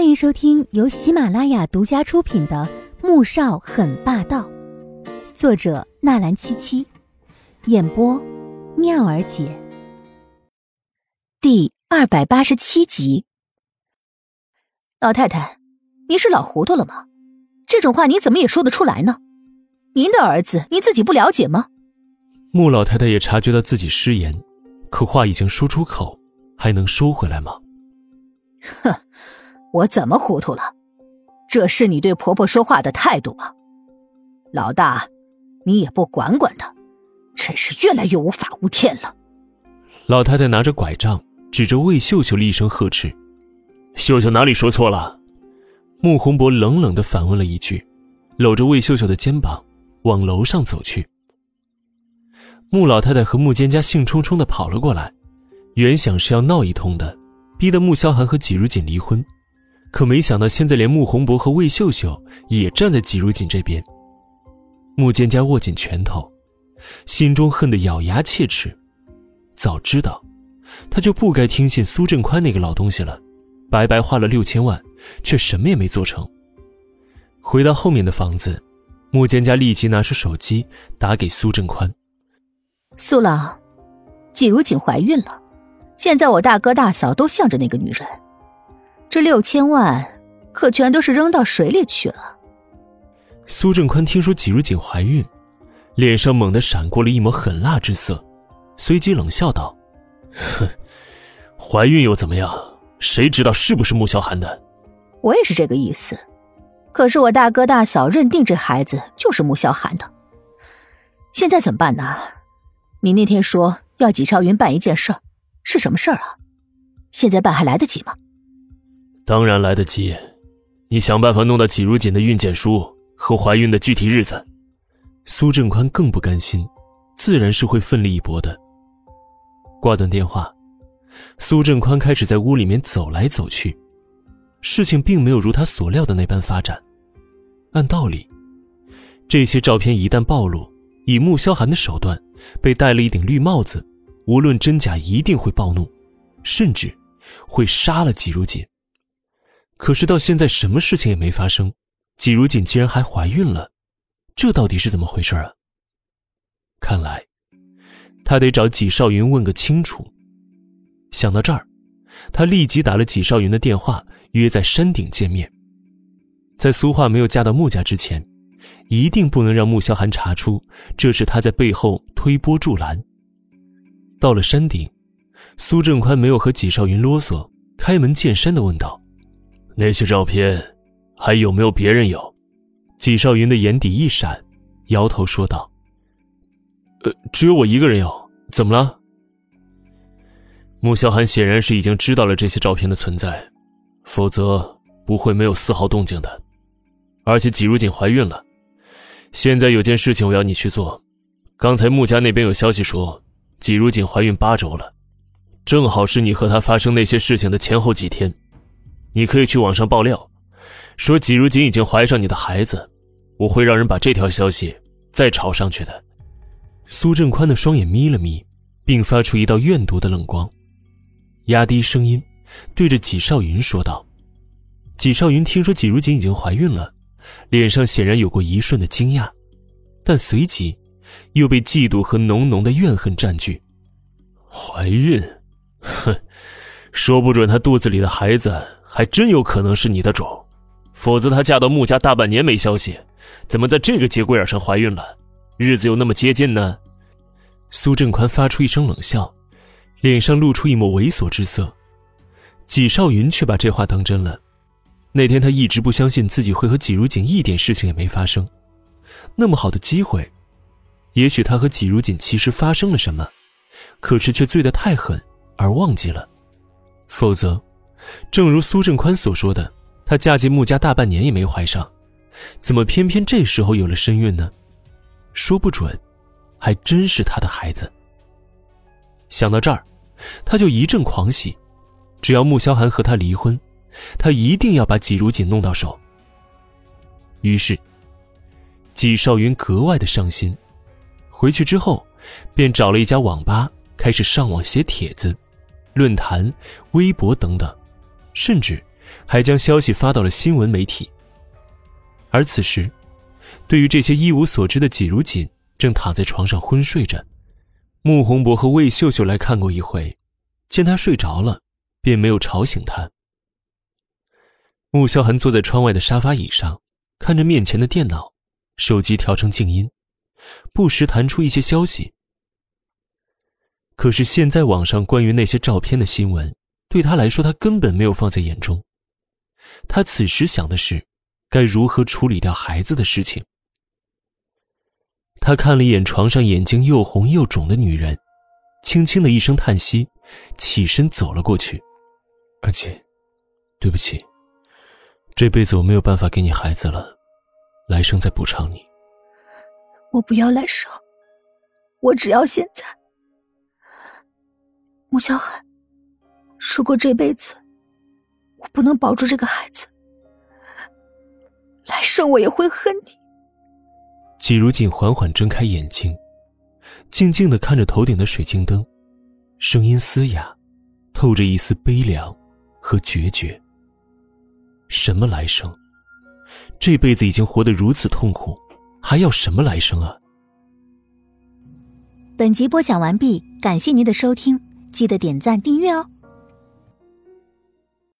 欢迎收听由喜马拉雅独家出品的《穆少很霸道》，作者纳兰七七，演播妙儿姐。第二百八十七集。老太太，您是老糊涂了吗？这种话你怎么也说得出来呢？您的儿子您自己不了解吗？穆老太太也察觉到自己失言，可话已经说出口，还能收回来吗？哼。我怎么糊涂了？这是你对婆婆说话的态度吗？老大，你也不管管她，真是越来越无法无天了。老太太拿着拐杖，指着魏秀秀厉声呵斥：“秀秀哪里说错了？”穆宏博冷冷的反问了一句，搂着魏秀秀的肩膀往楼上走去。穆老太太和穆坚家兴冲冲的跑了过来，原想是要闹一通的，逼得穆萧寒和纪如锦离婚。可没想到，现在连穆宏博和魏秀秀也站在季如锦这边。穆蒹葭握紧拳头，心中恨得咬牙切齿。早知道，他就不该听信苏振宽那个老东西了，白白花了六千万，却什么也没做成。回到后面的房子，穆蒹葭立即拿出手机打给苏振宽：“苏老，季如锦怀孕了，现在我大哥大嫂都向着那个女人。”这六千万可全都是扔到水里去了。苏振宽听说纪如锦怀孕，脸上猛地闪过了一抹狠辣之色，随即冷笑道：“哼，怀孕又怎么样？谁知道是不是穆萧寒的？”我也是这个意思。可是我大哥大嫂认定这孩子就是穆萧寒的。现在怎么办呢？你那天说要纪少云办一件事儿，是什么事儿啊？现在办还来得及吗？当然来得及，你想办法弄到季如锦的孕检书和怀孕的具体日子。苏振宽更不甘心，自然是会奋力一搏的。挂断电话，苏振宽开始在屋里面走来走去。事情并没有如他所料的那般发展。按道理，这些照片一旦暴露，以穆萧寒的手段被戴了一顶绿帽子，无论真假，一定会暴怒，甚至会杀了季如锦。可是到现在什么事情也没发生，季如锦竟然还怀孕了，这到底是怎么回事啊？看来，他得找纪少云问个清楚。想到这儿，他立即打了纪少云的电话，约在山顶见面。在苏画没有嫁到穆家之前，一定不能让穆萧寒查出这是他在背后推波助澜。到了山顶，苏振宽没有和纪少云啰嗦，开门见山的问道。那些照片，还有没有别人有？纪少云的眼底一闪，摇头说道：“呃，只有我一个人有。怎么了？”穆萧寒显然是已经知道了这些照片的存在，否则不会没有丝毫动静的。而且纪如锦怀孕了，现在有件事情我要你去做。刚才穆家那边有消息说，纪如锦怀孕八周了，正好是你和她发生那些事情的前后几天。你可以去网上爆料，说季如锦已经怀上你的孩子，我会让人把这条消息再炒上去的。苏振宽的双眼眯了眯，并发出一道怨毒的冷光，压低声音，对着纪少云说道：“纪少云，听说季如锦已经怀孕了，脸上显然有过一瞬的惊讶，但随即又被嫉妒和浓浓的怨恨占据。怀孕？哼，说不准她肚子里的孩子……”还真有可能是你的种，否则她嫁到穆家大半年没消息，怎么在这个节骨眼上怀孕了？日子又那么接近呢？苏振宽发出一声冷笑，脸上露出一抹猥琐之色。纪少云却把这话当真了。那天他一直不相信自己会和纪如锦一点事情也没发生，那么好的机会，也许他和纪如锦其实发生了什么，可是却醉得太狠而忘记了，否则。正如苏振宽所说的，她嫁进穆家大半年也没怀上，怎么偏偏这时候有了身孕呢？说不准，还真是他的孩子。想到这儿，他就一阵狂喜。只要穆萧寒和他离婚，他一定要把纪如锦弄到手。于是，纪少云格外的上心。回去之后，便找了一家网吧，开始上网写帖子、论坛、微博等等。甚至还将消息发到了新闻媒体。而此时，对于这些一无所知的季如锦，正躺在床上昏睡着。穆宏博和魏秀秀来看过一回，见他睡着了，便没有吵醒他。穆萧寒坐在窗外的沙发椅上，看着面前的电脑，手机调成静音，不时弹出一些消息。可是现在网上关于那些照片的新闻，对他来说，他根本没有放在眼中。他此时想的是，该如何处理掉孩子的事情。他看了一眼床上眼睛又红又肿的女人，轻轻的一声叹息，起身走了过去。而且，对不起，这辈子我没有办法给你孩子了，来生再补偿你。我不要来生，我只要现在。穆小海，如果这辈子我不能保住这个孩子，来生我也会恨你。季如锦缓缓睁开眼睛，静静的看着头顶的水晶灯，声音嘶哑，透着一丝悲凉和决绝。什么来生？这辈子已经活得如此痛苦，还要什么来生啊？本集播讲完毕，感谢您的收听，记得点赞订阅哦。